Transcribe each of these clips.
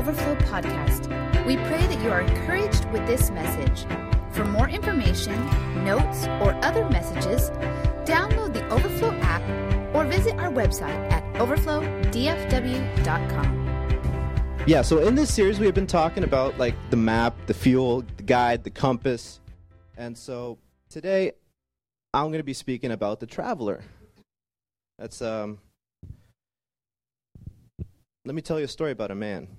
Overflow podcast. We pray that you are encouraged with this message. For more information, notes, or other messages, download the Overflow app or visit our website at overflowdfw.com. Yeah, so in this series, we have been talking about like the map, the fuel, the guide, the compass. And so today, I'm going to be speaking about the traveler. That's, um, let me tell you a story about a man.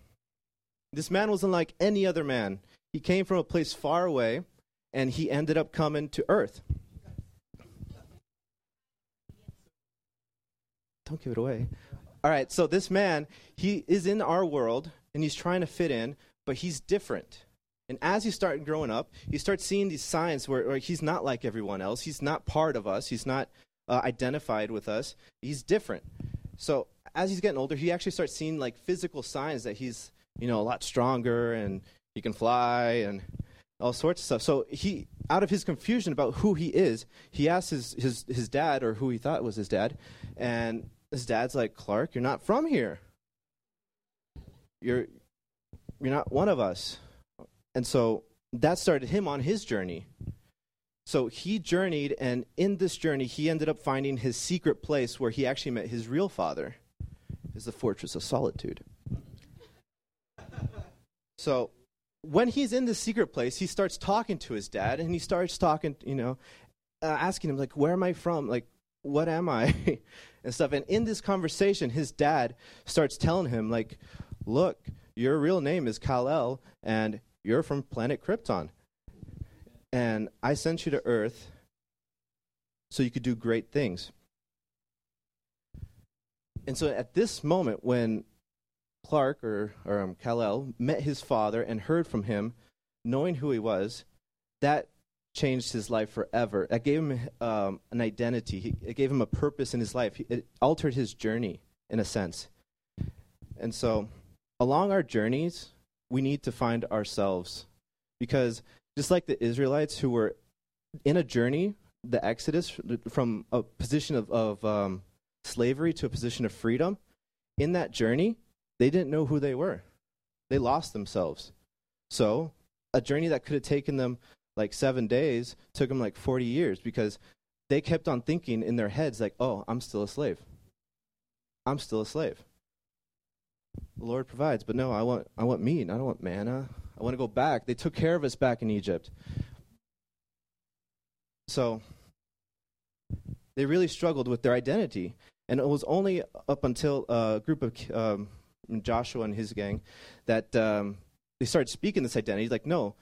This man wasn't like any other man. He came from a place far away, and he ended up coming to earth. Don't give it away. All right, so this man, he is in our world, and he's trying to fit in, but he's different. And as you start growing up, you start seeing these signs where, where he's not like everyone else. He's not part of us. He's not uh, identified with us. He's different. So as he's getting older, he actually starts seeing like physical signs that he's you know a lot stronger and he can fly and all sorts of stuff. So he, out of his confusion about who he is, he asks his his his dad or who he thought was his dad, and his dad's like, Clark, you're not from here. You're you're not one of us. And so that started him on his journey. So he journeyed, and in this journey, he ended up finding his secret place where he actually met his real father is the fortress of solitude. So when he's in the secret place, he starts talking to his dad, and he starts talking, you know, uh, asking him like, "Where am I from? Like, what am I?" and stuff. And in this conversation, his dad starts telling him like, "Look, your real name is Kal-El, and you're from planet Krypton, and I sent you to Earth so you could do great things." And so at this moment, when Clark or, or um, Kal-El met his father and heard from him, knowing who he was, that changed his life forever. That gave him um, an identity. He, it gave him a purpose in his life. He, it altered his journey in a sense. And so, along our journeys, we need to find ourselves because just like the Israelites who were in a journey, the Exodus from a position of, of um, slavery to a position of freedom, in that journey, they didn't know who they were. They lost themselves. So, a journey that could have taken them like seven days took them like 40 years because they kept on thinking in their heads, like, oh, I'm still a slave. I'm still a slave. The Lord provides, but no, I want, I want meat. I don't want manna. I want to go back. They took care of us back in Egypt. So, they really struggled with their identity. And it was only up until a group of um, Joshua and his gang that um, they started speaking this identity. He's Like, no,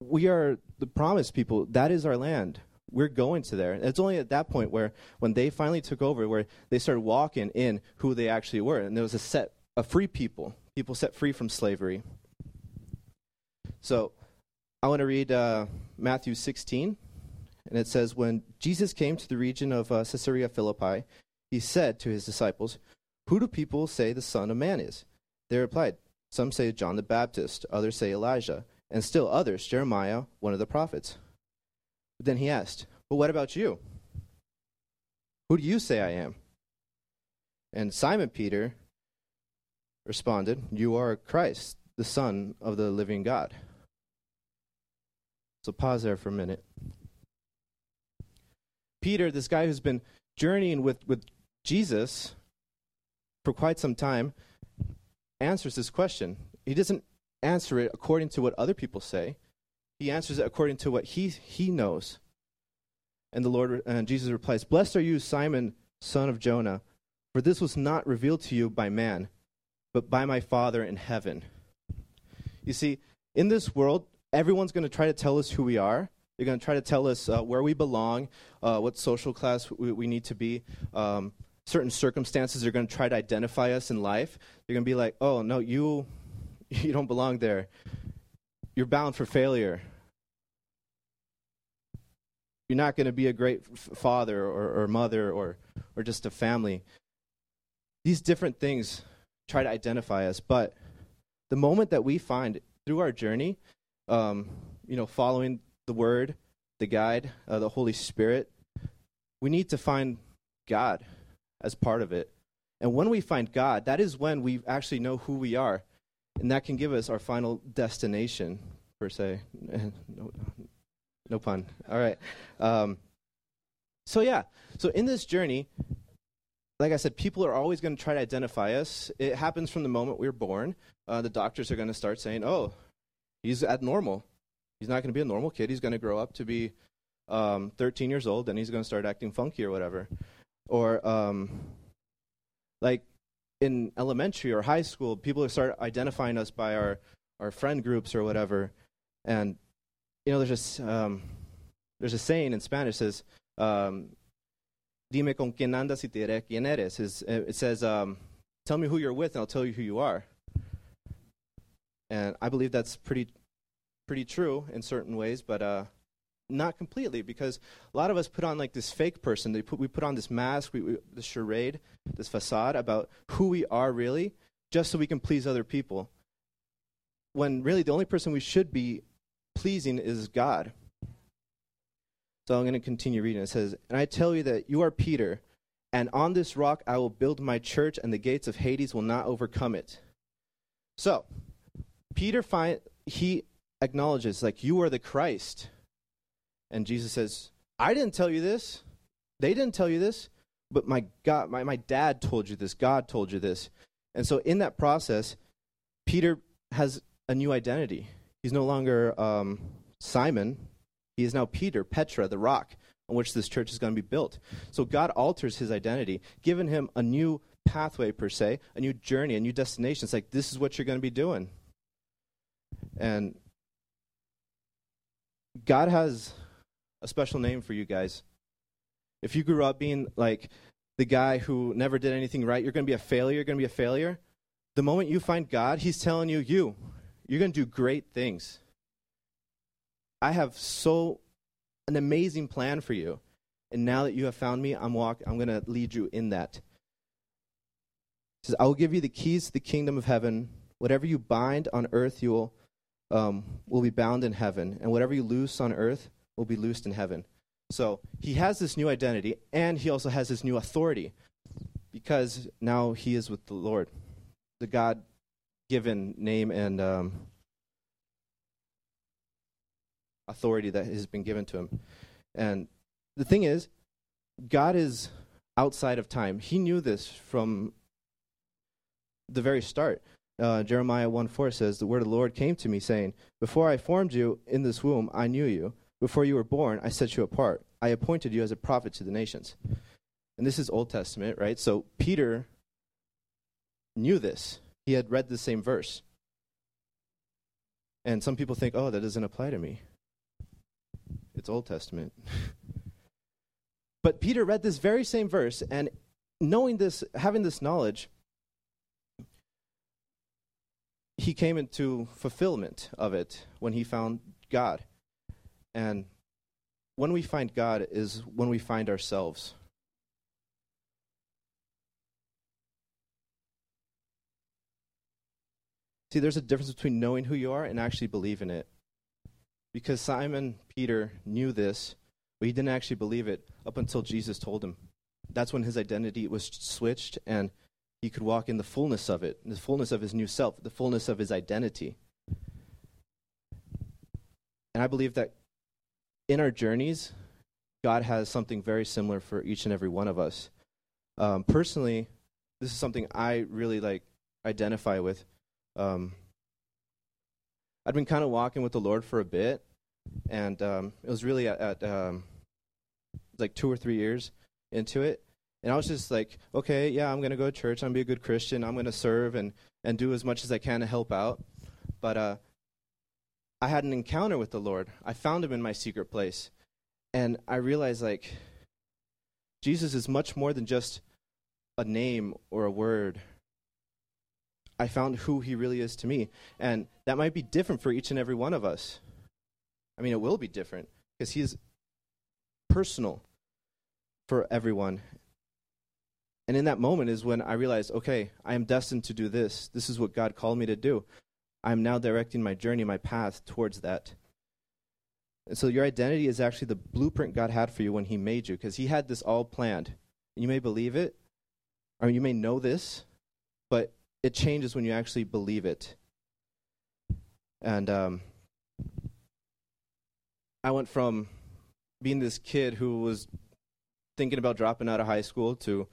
we are the promised people. That is our land. We're going to there. And it's only at that point where, when they finally took over, where they started walking in who they actually were, and there was a set of free people, people set free from slavery. So, I want to read uh, Matthew 16, and it says, "When Jesus came to the region of uh, Caesarea Philippi, he said to his disciples, Who do people say the Son of Man is? They replied, Some say John the Baptist, others say Elijah, and still others, Jeremiah, one of the prophets. But then he asked, But what about you? Who do you say I am? And Simon Peter responded, You are Christ, the Son of the living God. So pause there for a minute. Peter, this guy who's been journeying with, with Jesus for quite some time, answers this question. He doesn't answer it according to what other people say. He answers it according to what he, he knows. And the Lord and Jesus replies, Blessed are you, Simon, son of Jonah, for this was not revealed to you by man, but by my Father in heaven. You see, in this world, everyone's going to try to tell us who we are, they're going to try to tell us uh, where we belong, uh, what social class we, we need to be. Um, certain circumstances are going to try to identify us in life. They're going to be like, "Oh no, you, you don't belong there. You're bound for failure. You're not going to be a great f- father or, or mother or or just a family." These different things try to identify us, but the moment that we find through our journey, um, you know, following the Word, the guide, uh, the Holy Spirit, we need to find God as part of it. And when we find God, that is when we actually know who we are. And that can give us our final destination, per se. no, no pun. All right. Um, so, yeah. So, in this journey, like I said, people are always going to try to identify us. It happens from the moment we're born. Uh, the doctors are going to start saying, oh, he's abnormal. He's not going to be a normal kid. He's going to grow up to be um, 13 years old, and he's going to start acting funky or whatever. Or, um, like in elementary or high school, people start identifying us by our, our friend groups or whatever. And, you know, there's a, um, there's a saying in Spanish says, um, Dime con quién andas y te diré quién eres. It says, um, tell me who you're with and I'll tell you who you are. And I believe that's pretty, pretty true in certain ways, but uh, not completely because a lot of us put on like this fake person. They put, we put on this mask, we, we, this charade, this facade about who we are really, just so we can please other people. When really the only person we should be pleasing is God. So I'm going to continue reading. It says, And I tell you that you are Peter, and on this rock I will build my church, and the gates of Hades will not overcome it. So, Peter find he acknowledges like you are the Christ. And Jesus says, I didn't tell you this. They didn't tell you this, but my God, my, my dad told you this. God told you this. And so in that process, Peter has a new identity. He's no longer um, Simon. He is now Peter, Petra, the rock on which this church is going to be built. So God alters his identity, giving him a new pathway, per se, a new journey, a new destination. It's like, this is what you're going to be doing. And God has a special name for you guys. If you grew up being like the guy who never did anything right, you're going to be a failure, you're going to be a failure. The moment you find God, He's telling you, you, you're going to do great things. I have so an amazing plan for you. And now that you have found me, I'm walk I'm going to lead you in that. He says, I will give you the keys to the kingdom of heaven. Whatever you bind on earth, you will, um, will be bound in heaven. And whatever you loose on earth will be loosed in heaven. So he has this new identity, and he also has this new authority because now he is with the Lord, the God given name and um, authority that has been given to him. And the thing is, God is outside of time. He knew this from the very start. Uh, Jeremiah 1 4 says, The word of the Lord came to me, saying, Before I formed you in this womb, I knew you. Before you were born, I set you apart. I appointed you as a prophet to the nations. And this is Old Testament, right? So Peter knew this. He had read the same verse. And some people think, oh, that doesn't apply to me. It's Old Testament. but Peter read this very same verse, and knowing this, having this knowledge, he came into fulfillment of it when he found God. And when we find God is when we find ourselves. See, there's a difference between knowing who you are and actually believing it. Because Simon Peter knew this, but he didn't actually believe it up until Jesus told him. That's when his identity was switched and he could walk in the fullness of it, the fullness of his new self, the fullness of his identity. And I believe that in our journeys, God has something very similar for each and every one of us. Um, personally, this is something I really like identify with. Um, I'd been kind of walking with the Lord for a bit, and um, it was really at, at um, like two or three years into it. And I was just like, okay, yeah, I'm going to go to church. I'm going to be a good Christian. I'm going to serve and, and do as much as I can to help out. But uh, I had an encounter with the Lord. I found him in my secret place. And I realized, like, Jesus is much more than just a name or a word. I found who he really is to me. And that might be different for each and every one of us. I mean, it will be different because he is personal for everyone. And in that moment is when I realized, okay, I am destined to do this. This is what God called me to do. I'm now directing my journey, my path towards that. And so your identity is actually the blueprint God had for you when He made you, because He had this all planned. You may believe it, or you may know this, but it changes when you actually believe it. And um, I went from being this kid who was thinking about dropping out of high school to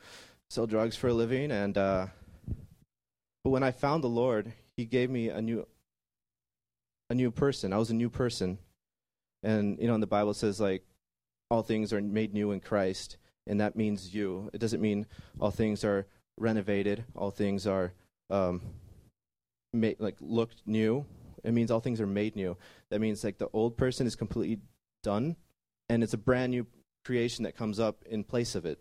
sell drugs for a living. And uh, but when I found the Lord, He gave me a new a new person. I was a new person. And you know, the Bible says like all things are made new in Christ, and that means you. It doesn't mean all things are renovated, all things are um, made like looked new. It means all things are made new. That means like the old person is completely done, and it's a brand new creation that comes up in place of it.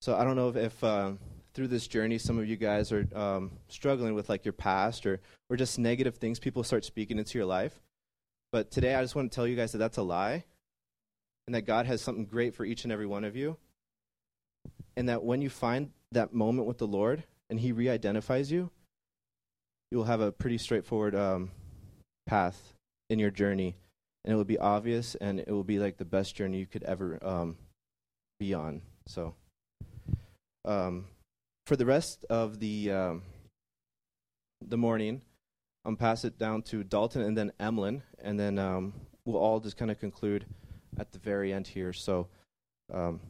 So I don't know if, if uh, through this journey, some of you guys are um, struggling with like your past or or just negative things people start speaking into your life. But today, I just want to tell you guys that that's a lie, and that God has something great for each and every one of you, and that when you find that moment with the Lord and He re-identifies you, you will have a pretty straightforward um, path in your journey, and it will be obvious, and it will be like the best journey you could ever um, be on. So. Um, for the rest of the um, the morning, I'm pass it down to Dalton and then Emlyn, and then um, we'll all just kind of conclude at the very end here. So, um,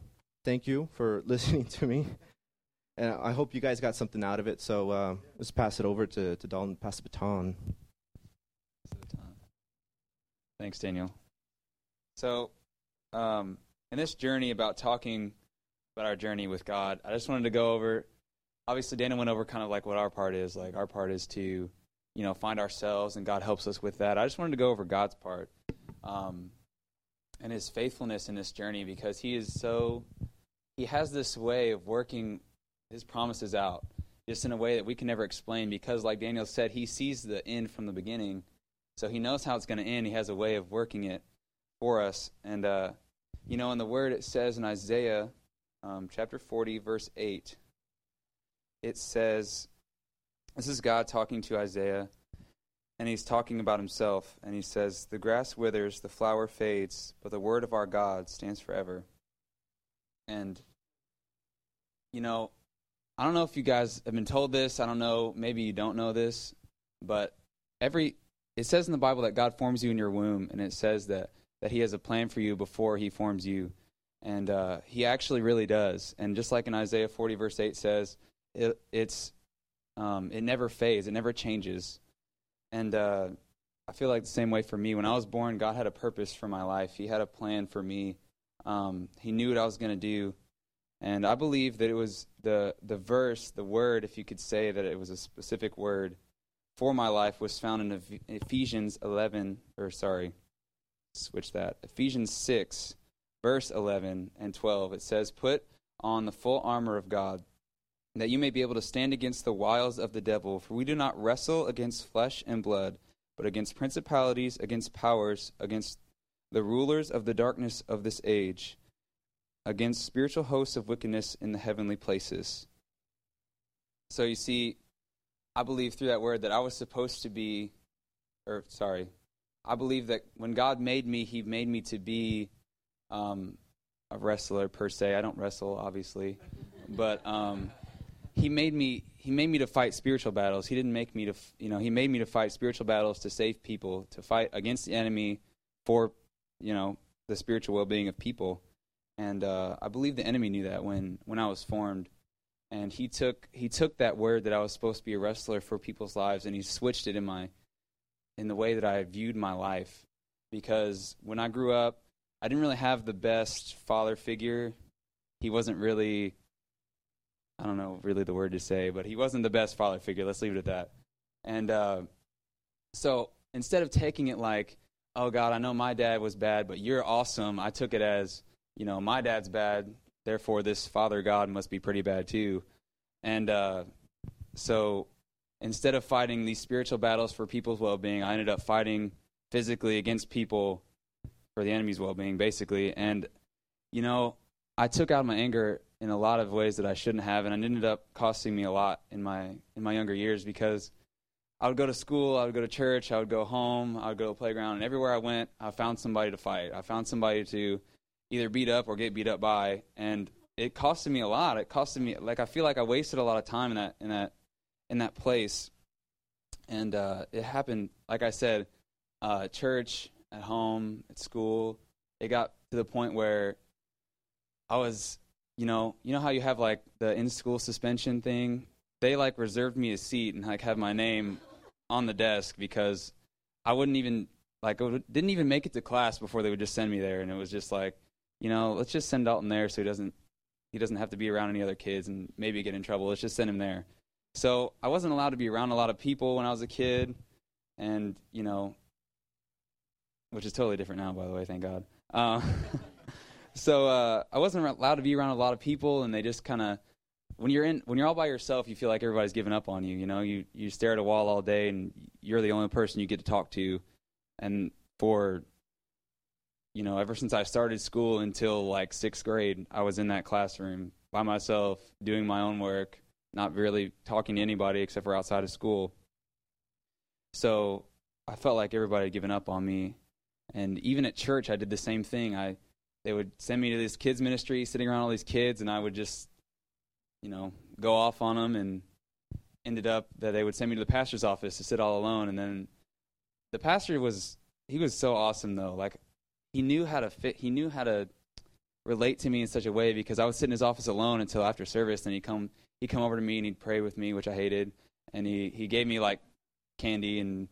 thank you for listening to me, and I hope you guys got something out of it. So uh, let's pass it over to to Dalton. Pass the baton. Thanks, Daniel. So, um, in this journey about talking about our journey with God, I just wanted to go over obviously Dana went over kind of like what our part is. Like our part is to, you know, find ourselves, and God helps us with that. I just wanted to go over God's part um, and His faithfulness in this journey because He is so, He has this way of working His promises out just in a way that we can never explain because, like Daniel said, He sees the end from the beginning, so He knows how it's going to end. He has a way of working it for us, and uh, you know, in the Word it says in Isaiah um, chapter forty, verse eight it says, this is God talking to Isaiah, and he's talking about himself, and he says, The grass withers, the flower fades, but the word of our God stands forever. And, you know, I don't know if you guys have been told this. I don't know. Maybe you don't know this. But every, it says in the Bible that God forms you in your womb, and it says that, that He has a plan for you before He forms you. And uh, He actually really does. And just like in Isaiah 40, verse 8 says, it, it's um, it never fades, it never changes, and uh, I feel like the same way for me. When I was born, God had a purpose for my life. He had a plan for me. Um, he knew what I was going to do, and I believe that it was the the verse, the word, if you could say that it was a specific word for my life, was found in Ephesians 11, or sorry, switch that. Ephesians 6, verse 11 and 12. It says, "Put on the full armor of God." That you may be able to stand against the wiles of the devil. For we do not wrestle against flesh and blood, but against principalities, against powers, against the rulers of the darkness of this age, against spiritual hosts of wickedness in the heavenly places. So you see, I believe through that word that I was supposed to be, or sorry, I believe that when God made me, He made me to be um, a wrestler per se. I don't wrestle, obviously, but. Um, he made me he made me to fight spiritual battles. He didn't make me to you know he made me to fight spiritual battles to save people, to fight against the enemy for you know the spiritual well-being of people. And uh, I believe the enemy knew that when when I was formed, and he took he took that word that I was supposed to be a wrestler for people's lives, and he switched it in my in the way that I viewed my life. Because when I grew up, I didn't really have the best father figure. He wasn't really I don't know really the word to say, but he wasn't the best father figure. Let's leave it at that. And uh, so instead of taking it like, oh God, I know my dad was bad, but you're awesome, I took it as, you know, my dad's bad, therefore this father God must be pretty bad too. And uh, so instead of fighting these spiritual battles for people's well being, I ended up fighting physically against people for the enemy's well being, basically. And, you know, I took out my anger in a lot of ways that I shouldn't have, and it ended up costing me a lot in my in my younger years because I would go to school, I would go to church, I would go home, I would go to the playground, and everywhere I went, I found somebody to fight. I found somebody to either beat up or get beat up by, and it costed me a lot. It costed me like I feel like I wasted a lot of time in that in that in that place. and uh, it happened. Like I said, uh, church, at home, at school. It got to the point where I was, you know, you know how you have like the in-school suspension thing. They like reserved me a seat and like have my name on the desk because I wouldn't even like didn't even make it to class before they would just send me there, and it was just like, you know, let's just send Dalton there so he doesn't he doesn't have to be around any other kids and maybe get in trouble. Let's just send him there. So I wasn't allowed to be around a lot of people when I was a kid, and you know, which is totally different now, by the way. Thank God. Uh, so uh, I wasn't allowed to be around a lot of people, and they just kind of when you're in when you're all by yourself, you feel like everybody's giving up on you. You know, you you stare at a wall all day, and you're the only person you get to talk to. And for you know, ever since I started school until like sixth grade, I was in that classroom by myself, doing my own work, not really talking to anybody except for outside of school. So I felt like everybody had given up on me. And even at church, I did the same thing. I they would send me to this kids ministry, sitting around all these kids, and I would just, you know, go off on them. And ended up that they would send me to the pastor's office to sit all alone. And then the pastor was he was so awesome though. Like he knew how to fit. He knew how to relate to me in such a way because I would sit in his office alone until after service, and he'd come he'd come over to me and he'd pray with me, which I hated, and he he gave me like candy and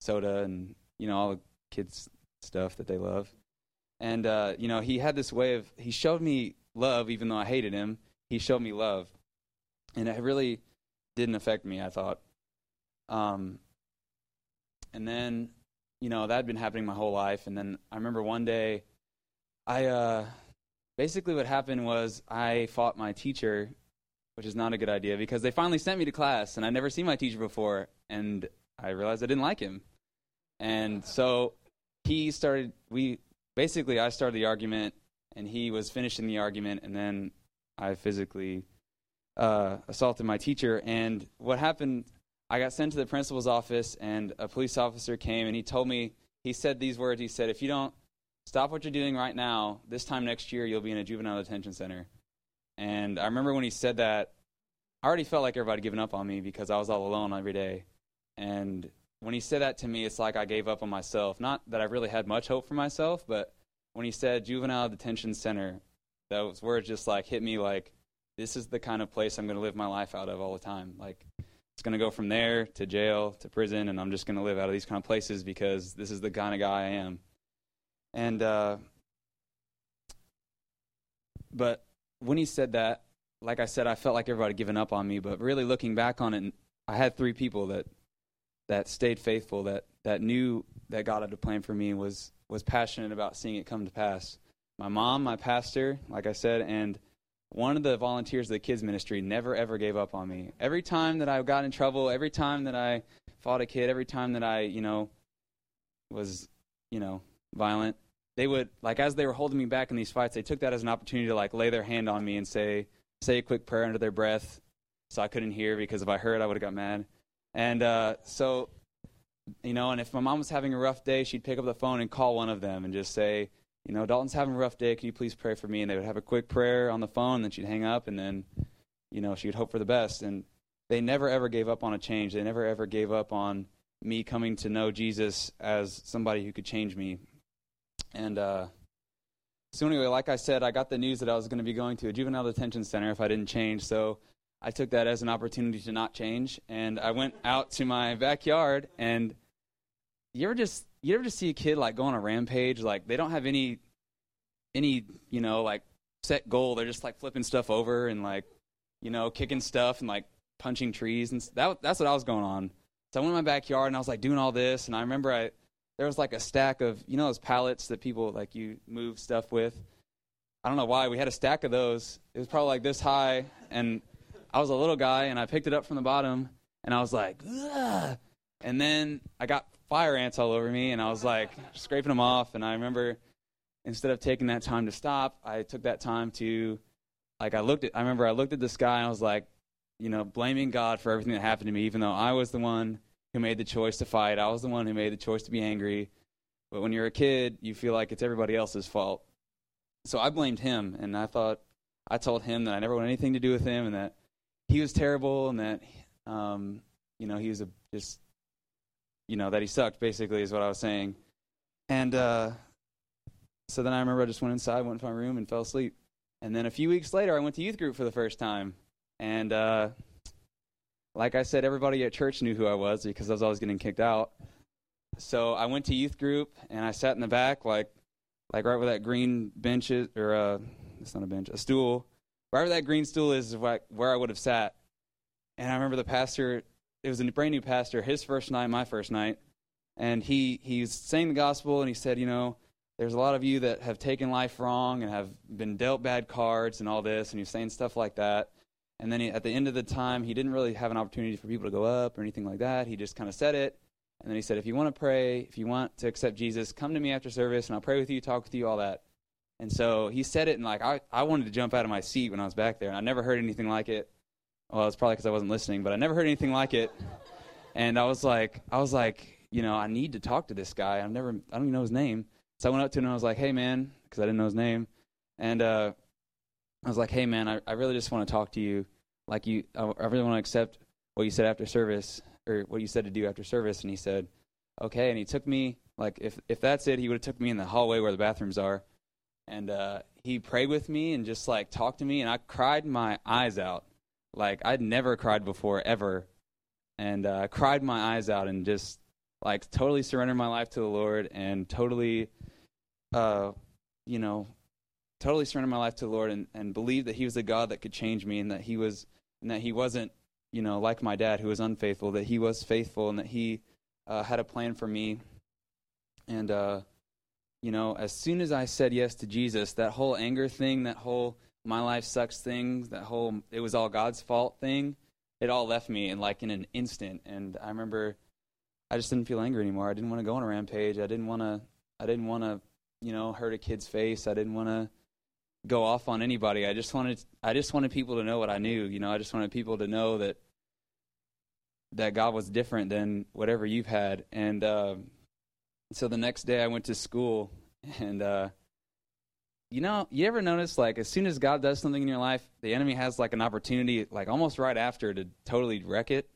soda and you know all the kids stuff that they love, and uh, you know he had this way of he showed me love even though I hated him. He showed me love, and it really didn't affect me. I thought, um, and then you know, that had been happening my whole life. And then I remember one day, I uh, basically what happened was I fought my teacher, which is not a good idea because they finally sent me to class, and I'd never seen my teacher before, and I realized I didn't like him. And so he started, we basically, I started the argument, and he was finishing the argument, and then I physically uh, assaulted my teacher. And what happened I got sent to the principal's office, and a police officer came and he told me, he said these words. He said, If you don't stop what you're doing right now, this time next year, you'll be in a juvenile detention center. And I remember when he said that, I already felt like everybody giving up on me because I was all alone every day. And when he said that to me, it's like I gave up on myself. Not that I really had much hope for myself, but when he said juvenile detention center, those words just like hit me like, this is the kind of place I'm going to live my life out of all the time. Like, it's going to go from there to jail to prison, and I'm just going to live out of these kind of places because this is the kind of guy I am. And, uh, but when he said that, like I said, I felt like everybody had given up on me. But really looking back on it, I had three people that that stayed faithful, that that knew that God had a plan for me, was was passionate about seeing it come to pass. My mom, my pastor, like I said, and one of the volunteers of the kids ministry never ever gave up on me. Every time that I got in trouble, every time that I fought a kid, every time that I, you know, was, you know, violent, they would like as they were holding me back in these fights, they took that as an opportunity to like lay their hand on me and say say a quick prayer under their breath so I couldn't hear because if I heard I would have got mad. And uh, so you know, and if my mom was having a rough day, she'd pick up the phone and call one of them and just say, you know, Dalton's having a rough day. Can you please pray for me? And they would have a quick prayer on the phone, and then she'd hang up, and then, you know, she would hope for the best. And they never ever gave up on a change. They never ever gave up on me coming to know Jesus as somebody who could change me. And uh, so anyway, like I said, I got the news that I was going to be going to a juvenile detention center if I didn't change. So I took that as an opportunity to not change, and I went out to my backyard. And you ever just you ever just see a kid like go on a rampage? Like they don't have any any you know like set goal. They're just like flipping stuff over and like you know kicking stuff and like punching trees and that. That's what I was going on. So I went in my backyard and I was like doing all this. And I remember I there was like a stack of you know those pallets that people like you move stuff with. I don't know why we had a stack of those. It was probably like this high, and I was a little guy, and I picked it up from the bottom, and I was like, Ugh! and then I got fire ants all over me, and I was like scraping them off. And I remember instead of taking that time to stop, I took that time to, like, I looked at, I remember I looked at the sky and I was like, you know, blaming God for everything that happened to me, even though I was the one who made the choice to fight. I was the one who made the choice to be angry. But when you're a kid, you feel like it's everybody else's fault. So I blamed him, and I thought, I told him that I never wanted anything to do with him, and that he was terrible, and that, um, you know, he was a, just you know, that he sucked. Basically, is what I was saying. And uh, so then I remember I just went inside, went to my room, and fell asleep. And then a few weeks later, I went to youth group for the first time. And uh, like I said, everybody at church knew who I was because I was always getting kicked out. So I went to youth group and I sat in the back, like, like right where that green bench is, or uh, it's not a bench, a stool. Right where that green stool is, is where I would have sat. And I remember the pastor. It was a brand new pastor, his first night, my first night, and he he was saying the gospel, and he said, you know, there's a lot of you that have taken life wrong and have been dealt bad cards and all this, and he's saying stuff like that. And then he, at the end of the time, he didn't really have an opportunity for people to go up or anything like that. He just kind of said it. And then he said, if you want to pray, if you want to accept Jesus, come to me after service and I'll pray with you, talk with you, all that. And so he said it, and like I, I wanted to jump out of my seat when I was back there, and I never heard anything like it. Well, it's probably because I wasn't listening, but I never heard anything like it. And I was like, I was like, you know, I need to talk to this guy. I've never, I don't even know his name. So I went up to him and I was like, hey man, because I didn't know his name, and uh, I was like, hey man, I, I really just want to talk to you like you I really want to accept what you said after service or what you said to do after service and he said okay and he took me like if if that's it he would have took me in the hallway where the bathrooms are and uh he prayed with me and just like talked to me and I cried my eyes out like I'd never cried before ever and uh, I cried my eyes out and just like totally surrendered my life to the Lord and totally uh you know totally surrendered my life to the Lord and, and believed that He was a God that could change me and that He was and that he wasn't, you know, like my dad who was unfaithful, that he was faithful and that he uh, had a plan for me. And, uh, you know, as soon as I said yes to Jesus, that whole anger thing, that whole my life sucks thing, that whole it was all God's fault thing, it all left me in like in an instant. And I remember I just didn't feel angry anymore. I didn't want to go on a rampage. I didn't want to, I didn't want to, you know, hurt a kid's face. I didn't want to go off on anybody. I just wanted I just wanted people to know what I knew. You know, I just wanted people to know that that God was different than whatever you've had. And uh, so the next day I went to school, and uh, you know, you ever notice like as soon as God does something in your life, the enemy has like an opportunity, like almost right after, to totally wreck it.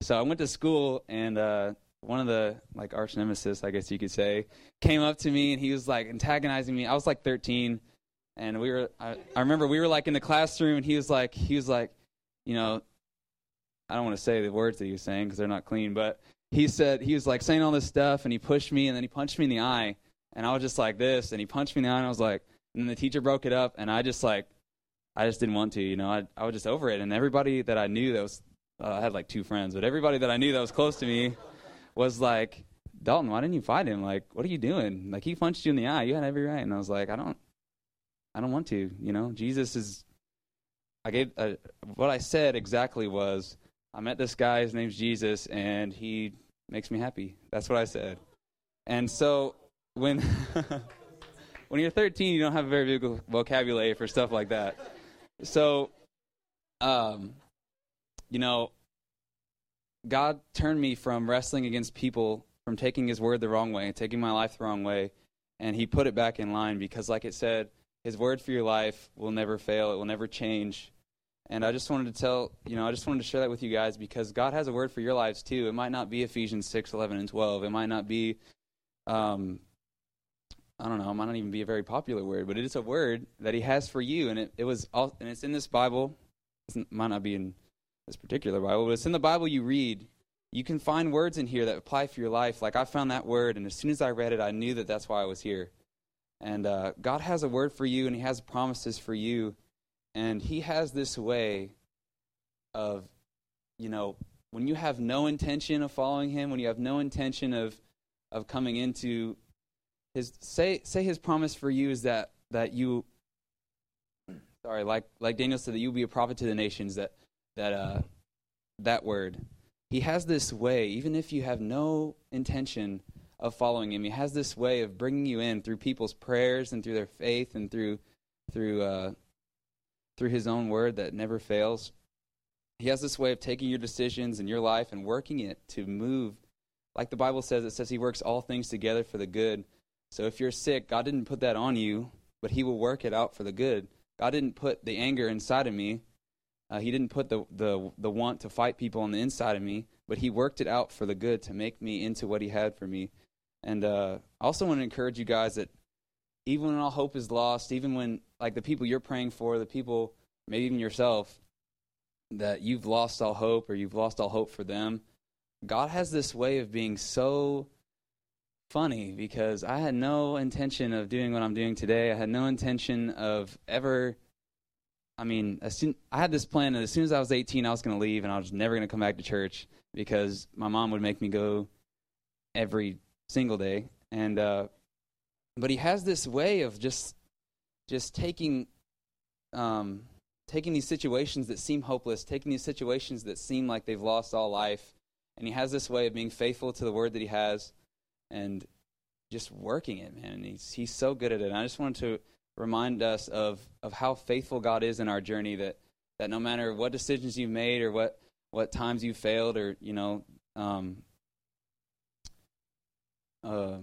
So I went to school, and uh, one of the like arch nemesis, I guess you could say, came up to me, and he was like antagonizing me. I was like 13 and we were I, I remember we were like in the classroom and he was like he was like you know i don't want to say the words that he was saying because they're not clean but he said he was like saying all this stuff and he pushed me and then he punched me in the eye and i was just like this and he punched me in the eye and i was like and then the teacher broke it up and i just like i just didn't want to you know i, I was just over it and everybody that i knew that was uh, i had like two friends but everybody that i knew that was close to me was like dalton why didn't you fight him like what are you doing like he punched you in the eye you had every right and i was like i don't I don't want to. You know, Jesus is. I gave uh, what I said exactly was I met this guy. His name's Jesus, and he makes me happy. That's what I said. And so when when you're 13, you don't have a very big vocabulary for stuff like that. So, um, you know, God turned me from wrestling against people, from taking His word the wrong way, taking my life the wrong way, and He put it back in line because, like it said, his word for your life will never fail, it will never change. And I just wanted to tell, you know, I just wanted to share that with you guys because God has a word for your lives too. It might not be Ephesians 6, 11, and 12. It might not be, um, I don't know, it might not even be a very popular word, but it is a word that He has for you. And it, it was, all, and it's in this Bible. It might not be in this particular Bible, but it's in the Bible you read. You can find words in here that apply for your life. Like I found that word, and as soon as I read it, I knew that that's why I was here. And uh, God has a word for you, and He has promises for you. And He has this way of, you know, when you have no intention of following Him, when you have no intention of, of coming into His, say, say His promise for you is that, that you, sorry, like, like Daniel said, that you will be a prophet to the nations, that, that, uh, that word. He has this way, even if you have no intention of following him. He has this way of bringing you in through people's prayers and through their faith and through through uh, through his own word that never fails. He has this way of taking your decisions in your life and working it to move. Like the Bible says, it says he works all things together for the good. So if you're sick, God didn't put that on you, but he will work it out for the good. God didn't put the anger inside of me Uh, he didn't put the, the, the want to fight people on the inside of me, but He worked it out for the good to make me into what He had for me. And uh, I also want to encourage you guys that even when all hope is lost, even when, like, the people you're praying for, the people, maybe even yourself, that you've lost all hope or you've lost all hope for them, God has this way of being so funny because I had no intention of doing what I'm doing today. I had no intention of ever. I mean, as soon, I had this plan that as soon as I was 18, I was going to leave and I was never going to come back to church because my mom would make me go every single day. And uh, but he has this way of just just taking um, taking these situations that seem hopeless, taking these situations that seem like they've lost all life, and he has this way of being faithful to the word that he has and just working it, man. And he's he's so good at it. And I just wanted to remind us of of how faithful God is in our journey. That that no matter what decisions you've made or what what times you failed or you know, um, uh,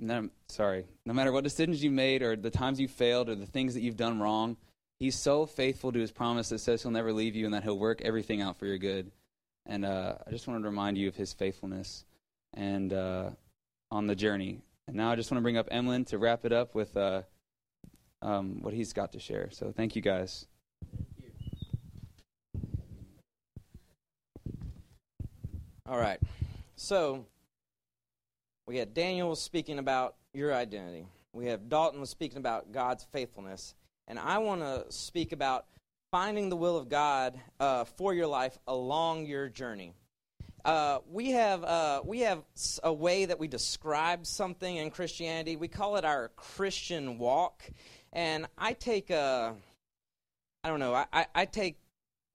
no, sorry, no matter what decisions you made or the times you failed or the things that you've done wrong, He's so faithful to His promise that says He'll never leave you and that He'll work everything out for your good. And uh, I just wanted to remind you of His faithfulness and uh, on the journey. And now I just want to bring up Emlyn to wrap it up with uh, um, what he's got to share. So thank you guys. Thank you. All right. So we had Daniel speaking about your identity. We have Dalton speaking about God's faithfulness. And I want to speak about finding the will of God uh, for your life along your journey. Uh, we have uh, we have a way that we describe something in Christianity. We call it our Christian walk, and I take a I don't know I, I, I take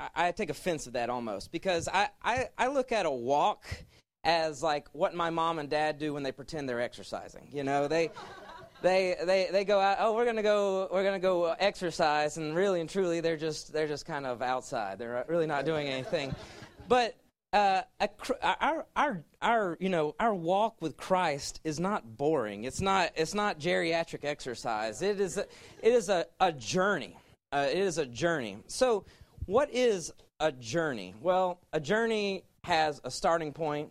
I, I, take offense of that almost because I, I, I look at a walk as like what my mom and dad do when they pretend they're exercising. You know they. They, they, they go out. Oh, we're gonna go. We're gonna go exercise, and really and truly, they're just they're just kind of outside. They're really not doing anything. But uh, a, our, our, our, you know, our walk with Christ is not boring. It's not, it's not geriatric exercise. It is a, it is a, a journey. Uh, it is a journey. So, what is a journey? Well, a journey has a starting point,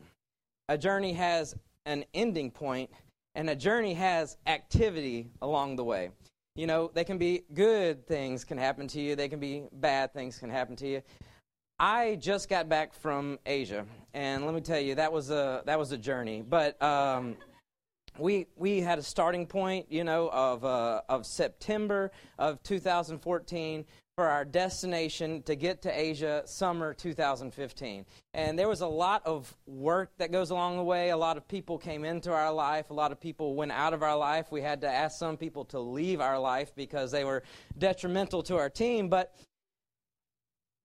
a journey has an ending point, and a journey has activity along the way. You know, they can be good things can happen to you, they can be bad things can happen to you. I just got back from Asia, and let me tell you, that was a that was a journey. But um, we we had a starting point, you know, of uh, of September of 2014 for our destination to get to Asia summer 2015. And there was a lot of work that goes along the way. A lot of people came into our life. A lot of people went out of our life. We had to ask some people to leave our life because they were detrimental to our team. But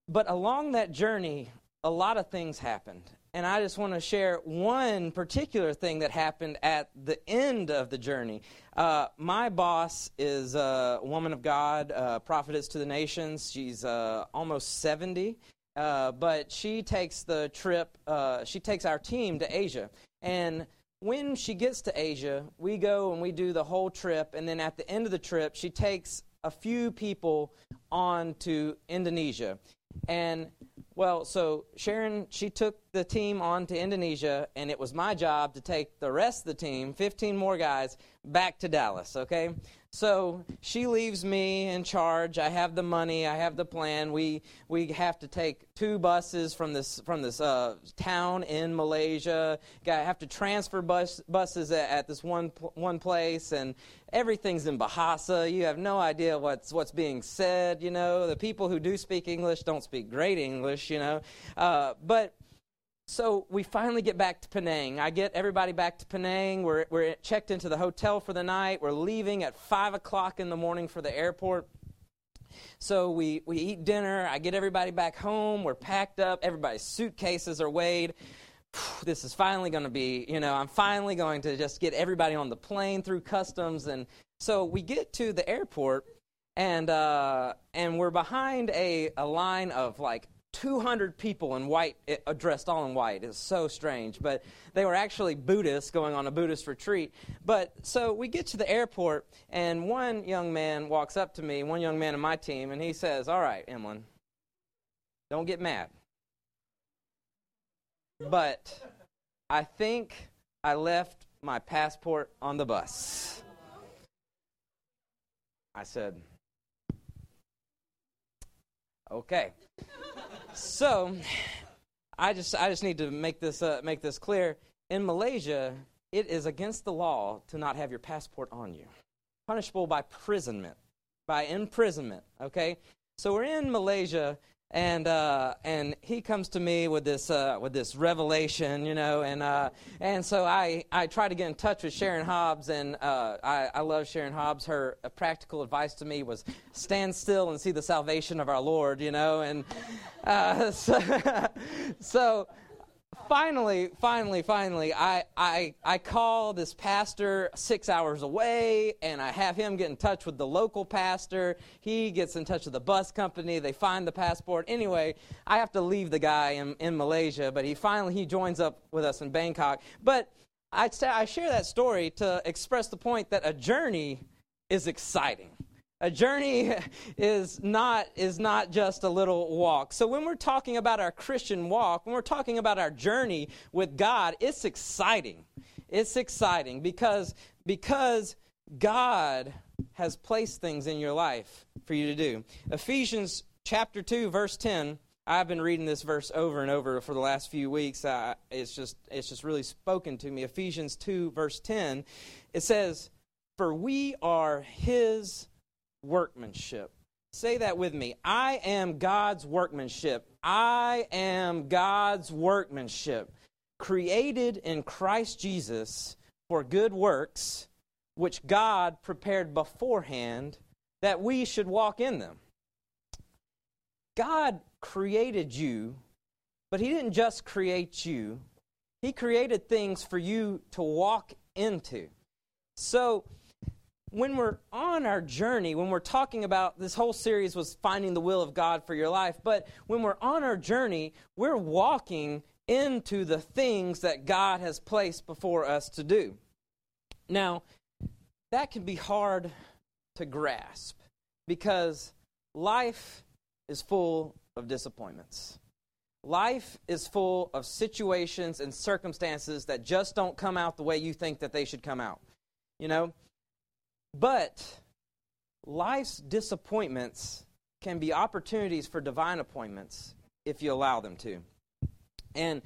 but along that journey, a lot of things happened. And I just want to share one particular thing that happened at the end of the journey. Uh, my boss is a woman of God, prophetess to the nations. She's uh, almost 70, uh, but she takes the trip, uh, she takes our team to Asia. And when she gets to Asia, we go and we do the whole trip. And then at the end of the trip, she takes a few people on to Indonesia. And well, so Sharon, she took the team on to Indonesia, and it was my job to take the rest of the team, 15 more guys, back to Dallas, okay? So she leaves me in charge. I have the money. I have the plan. We we have to take two buses from this from this uh, town in Malaysia. I have to transfer bus, buses at, at this one one place, and everything's in Bahasa. You have no idea what's what's being said. You know, the people who do speak English don't speak great English. You know, uh, but so we finally get back to Penang. I get everybody back to Penang. We're, we're checked into the hotel for the night. We're leaving at 5 o'clock in the morning for the airport. So we, we eat dinner. I get everybody back home. We're packed up. Everybody's suitcases are weighed. This is finally going to be, you know, I'm finally going to just get everybody on the plane through customs. And so we get to the airport, and, uh, and we're behind a, a line of like 200 people in white, eh, dressed all in white. It's so strange. But they were actually Buddhists going on a Buddhist retreat. But so we get to the airport, and one young man walks up to me, one young man in my team, and he says, All right, Emlyn, Don't get mad. But I think I left my passport on the bus. I said, okay. So, I just I just need to make this uh, make this clear. In Malaysia, it is against the law to not have your passport on you, punishable by imprisonment, by imprisonment. Okay, so we're in Malaysia, and uh, and he comes to me with this uh, with this revelation, you know, and uh, and so I I try to get in touch with Sharon Hobbs, and uh, I I love Sharon Hobbs. Her uh, practical advice to me was stand still and see the salvation of our Lord, you know, and uh, so, so finally, finally, finally, I, I, I call this pastor six hours away, and I have him get in touch with the local pastor. He gets in touch with the bus company. They find the passport. Anyway, I have to leave the guy in, in Malaysia, but he finally he joins up with us in Bangkok. But I, I share that story to express the point that a journey is exciting. A journey is not, is not just a little walk. So, when we're talking about our Christian walk, when we're talking about our journey with God, it's exciting. It's exciting because, because God has placed things in your life for you to do. Ephesians chapter 2, verse 10. I've been reading this verse over and over for the last few weeks. It's, just, it's just really spoken to me. Ephesians 2, verse 10. It says, For we are his workmanship. Say that with me. I am God's workmanship. I am God's workmanship, created in Christ Jesus for good works, which God prepared beforehand that we should walk in them. God created you, but He didn't just create you, He created things for you to walk into. So, when we're on our journey, when we're talking about this whole series was finding the will of God for your life, but when we're on our journey, we're walking into the things that God has placed before us to do. Now, that can be hard to grasp because life is full of disappointments. Life is full of situations and circumstances that just don't come out the way you think that they should come out. You know, but life's disappointments can be opportunities for divine appointments if you allow them to. And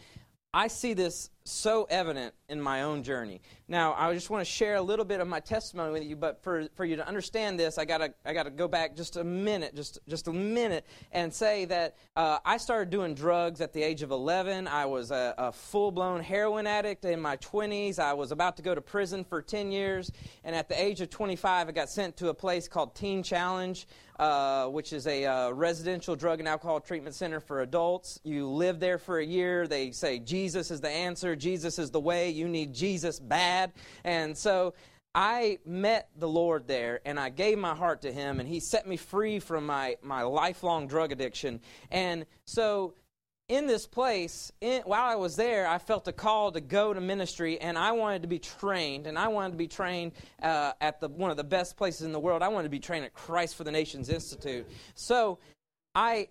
I see this so evident in my own journey. Now, I just want to share a little bit of my testimony with you, but for, for you to understand this, I gotta I gotta go back just a minute, just just a minute, and say that uh, I started doing drugs at the age of 11. I was a, a full blown heroin addict in my 20s. I was about to go to prison for 10 years, and at the age of 25, I got sent to a place called Teen Challenge. Uh, which is a uh, residential drug and alcohol treatment center for adults. You live there for a year. They say Jesus is the answer, Jesus is the way. You need Jesus bad. And so I met the Lord there and I gave my heart to Him and He set me free from my, my lifelong drug addiction. And so in this place, in, while I was there, I felt a call to go to ministry, and I wanted to be trained. And I wanted to be trained uh, at the, one of the best places in the world. I wanted to be trained at Christ for the Nations Institute. So I,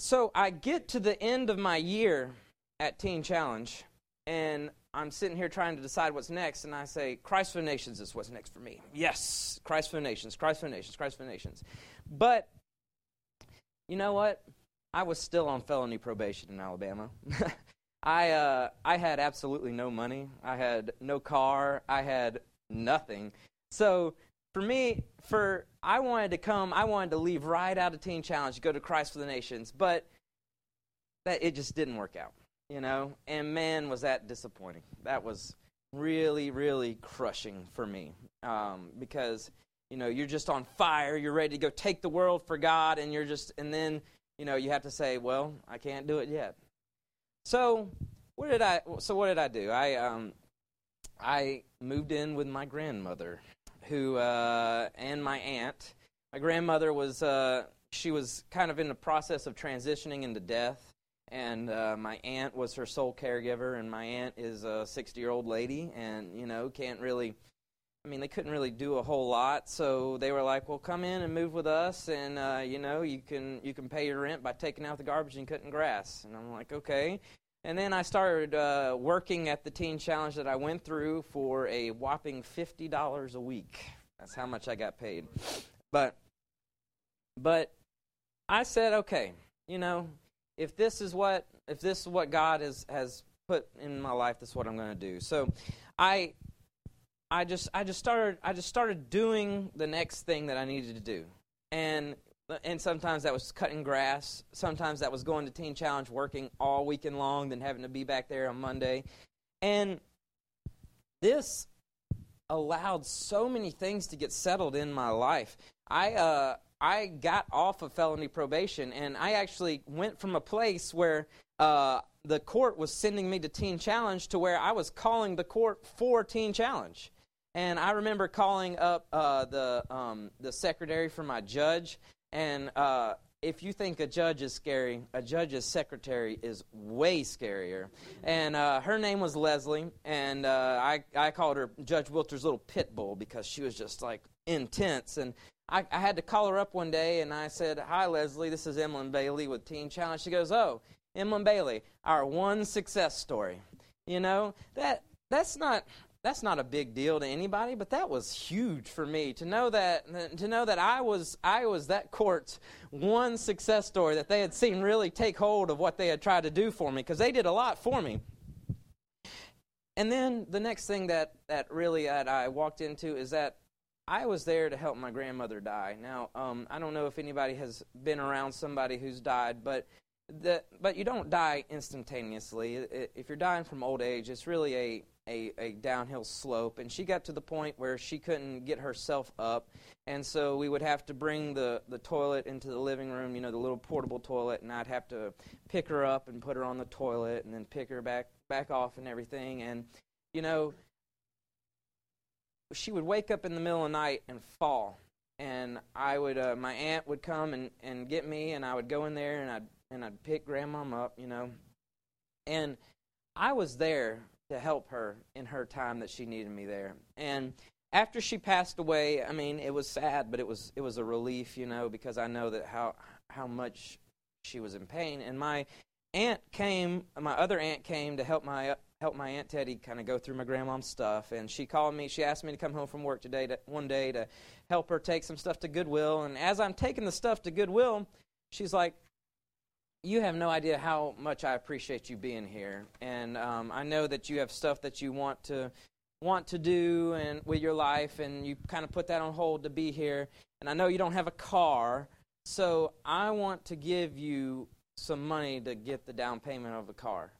so I get to the end of my year at Teen Challenge, and I'm sitting here trying to decide what's next, and I say, Christ for the Nations is what's next for me. Yes, Christ for the Nations, Christ for the Nations, Christ for the Nations. But you know what? I was still on felony probation in Alabama. I uh, I had absolutely no money. I had no car. I had nothing. So for me, for I wanted to come. I wanted to leave right out of Teen Challenge, go to Christ for the Nations, but that it just didn't work out. You know, and man, was that disappointing. That was really, really crushing for me um, because you know you're just on fire. You're ready to go take the world for God, and you're just and then you know, you have to say, well, I can't do it yet. So, what did I so what did I do? I um I moved in with my grandmother who uh and my aunt. My grandmother was uh she was kind of in the process of transitioning into death and uh, my aunt was her sole caregiver and my aunt is a 60 year old lady and you know can't really I mean, they couldn't really do a whole lot, so they were like, "Well, come in and move with us, and uh, you know, you can you can pay your rent by taking out the garbage and cutting grass." And I'm like, "Okay." And then I started uh, working at the teen challenge that I went through for a whopping fifty dollars a week. That's how much I got paid. But, but I said, okay, you know, if this is what if this is what God has has put in my life, this is what I'm going to do. So, I I just I just started I just started doing the next thing that I needed to do, and and sometimes that was cutting grass. Sometimes that was going to Teen Challenge, working all weekend long, then having to be back there on Monday, and this allowed so many things to get settled in my life. I uh, I got off of felony probation, and I actually went from a place where uh, the court was sending me to Teen Challenge to where I was calling the court for Teen Challenge. And I remember calling up uh, the um, the secretary for my judge, and uh, if you think a judge is scary, a judge's secretary is way scarier. And uh, her name was Leslie, and uh, I I called her Judge Wilter's little pit bull because she was just like intense. And I, I had to call her up one day, and I said, "Hi, Leslie. This is Emlyn Bailey with Teen Challenge." She goes, "Oh, Emlyn Bailey, our one success story." You know that that's not that's not a big deal to anybody, but that was huge for me to know that to know that I was I was that court's one success story that they had seen really take hold of what they had tried to do for me because they did a lot for me. And then the next thing that that really that I walked into is that I was there to help my grandmother die. Now, um, I don't know if anybody has been around somebody who's died, but the, but you don't die instantaneously. If you're dying from old age, it's really a a, a downhill slope, and she got to the point where she couldn't get herself up, and so we would have to bring the, the toilet into the living room, you know, the little portable toilet, and I'd have to pick her up and put her on the toilet, and then pick her back back off and everything, and you know, she would wake up in the middle of the night and fall, and I would, uh, my aunt would come and, and get me, and I would go in there and I'd and I'd pick grandmom up, you know, and I was there to help her in her time that she needed me there. And after she passed away, I mean, it was sad, but it was it was a relief, you know, because I know that how how much she was in pain. And my aunt came, my other aunt came to help my help my aunt Teddy kind of go through my grandmom's stuff. And she called me. She asked me to come home from work today, to, one day, to help her take some stuff to Goodwill. And as I'm taking the stuff to Goodwill, she's like, you have no idea how much I appreciate you being here, and um, I know that you have stuff that you want to want to do and with your life, and you kind of put that on hold to be here. And I know you don't have a car, so I want to give you some money to get the down payment of a car.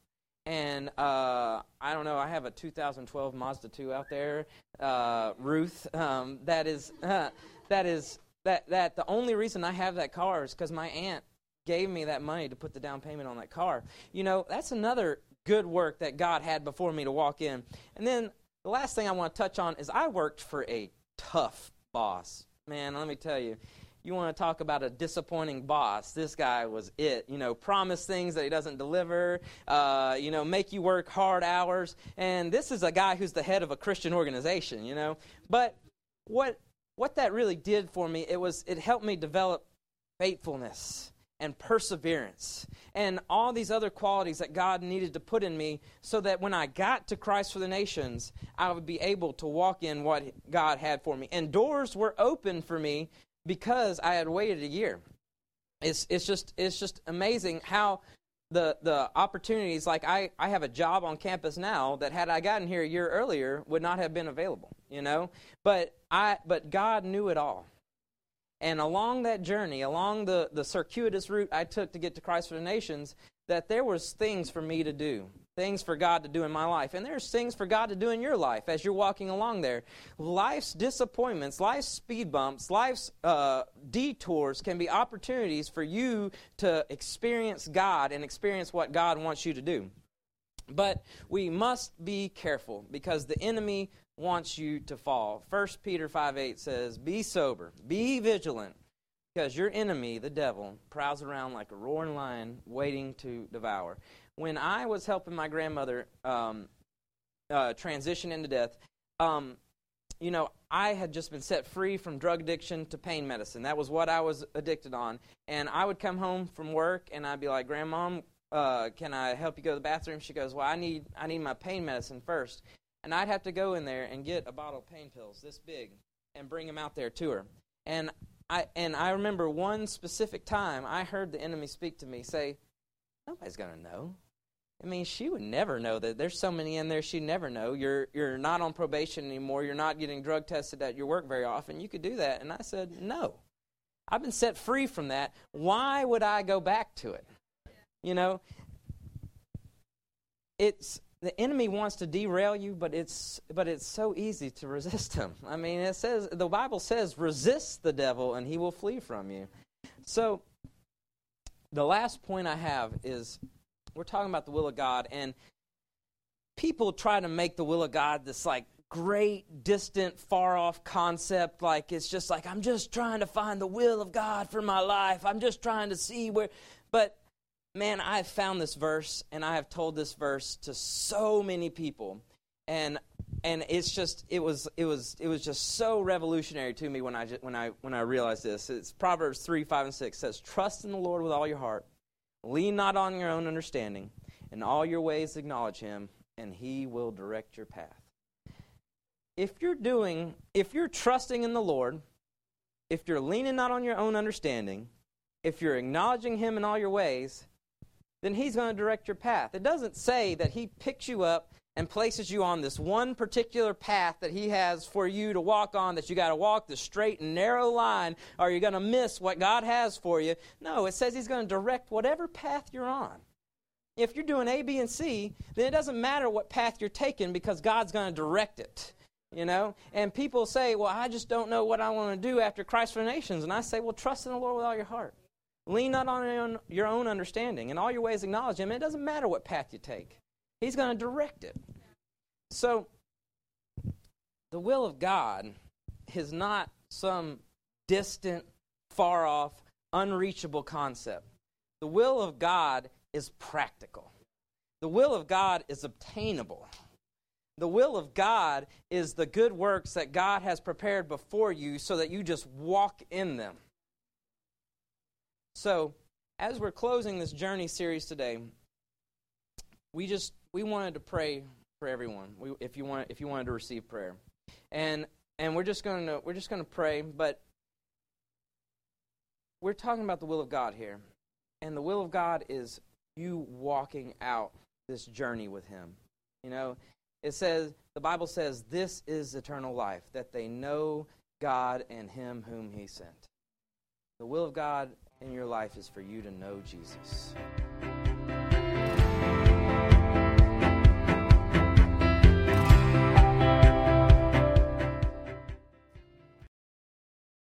And uh, I don't know. I have a 2012 Mazda 2 out there, uh, Ruth. Um, that is uh, that is that that the only reason I have that car is because my aunt gave me that money to put the down payment on that car. You know, that's another good work that God had before me to walk in. And then the last thing I want to touch on is I worked for a tough boss. Man, let me tell you. You want to talk about a disappointing boss? This guy was it. You know, promise things that he doesn't deliver. Uh, you know, make you work hard hours. And this is a guy who's the head of a Christian organization. You know, but what what that really did for me, it was it helped me develop faithfulness and perseverance and all these other qualities that God needed to put in me so that when I got to Christ for the Nations, I would be able to walk in what God had for me. And doors were open for me because I had waited a year. It's, it's, just, it's just amazing how the, the opportunities, like I, I have a job on campus now that had I gotten here a year earlier would not have been available, you know? But, I, but God knew it all. And along that journey, along the, the circuitous route I took to get to Christ for the Nations, that there was things for me to do, things for God to do in my life. And there's things for God to do in your life as you're walking along there. Life's disappointments, life's speed bumps, life's uh, detours can be opportunities for you to experience God and experience what God wants you to do. But we must be careful because the enemy wants you to fall. 1 Peter 5 8 says, Be sober, be vigilant, because your enemy, the devil, prowls around like a roaring lion waiting to devour. When I was helping my grandmother um, uh, transition into death, um, you know, I had just been set free from drug addiction to pain medicine. That was what I was addicted on. And I would come home from work and I'd be like, Grandma, uh, can I help you go to the bathroom? She goes, Well, I need, I need my pain medicine first. And I'd have to go in there and get a bottle of pain pills this big and bring them out there to her. And I, and I remember one specific time I heard the enemy speak to me, say, Nobody's going to know. I mean, she would never know that. There's so many in there she'd never know. You're you're not on probation anymore. You're not getting drug tested at your work very often. You could do that. And I said, no. I've been set free from that. Why would I go back to it? You know, it's the enemy wants to derail you, but it's but it's so easy to resist him. I mean, it says the Bible says resist the devil and he will flee from you. So the last point I have is we're talking about the will of God, and people try to make the will of God this like great, distant, far off concept. Like it's just like, I'm just trying to find the will of God for my life. I'm just trying to see where. But man, I have found this verse and I have told this verse to so many people. And and it's just it was it was it was just so revolutionary to me when I when I when I realized this. It's Proverbs three five and six says, "Trust in the Lord with all your heart, Lean not on your own understanding. In all your ways, acknowledge him, and he will direct your path. If you're doing, if you're trusting in the Lord, if you're leaning not on your own understanding, if you're acknowledging him in all your ways, then he's going to direct your path. It doesn't say that he picks you up and places you on this one particular path that he has for you to walk on that you got to walk the straight and narrow line or you're going to miss what God has for you. No, it says he's going to direct whatever path you're on. If you're doing A, B, and C, then it doesn't matter what path you're taking because God's going to direct it. You know? And people say, well, I just don't know what I want to do after Christ for the nations. And I say, well, trust in the Lord with all your heart. Lean not on your own understanding. In all your ways, acknowledge Him. And it doesn't matter what path you take. He's going to direct it. So, the will of God is not some distant, far off, unreachable concept. The will of God is practical. The will of God is obtainable. The will of God is the good works that God has prepared before you so that you just walk in them. So, as we're closing this journey series today, we just we wanted to pray for everyone. We, if you want, if you wanted to receive prayer, and and we're just going to we're just going to pray, but we're talking about the will of God here, and the will of God is you walking out this journey with Him. You know, it says the Bible says this is eternal life that they know God and Him whom He sent. The will of God in your life is for you to know Jesus.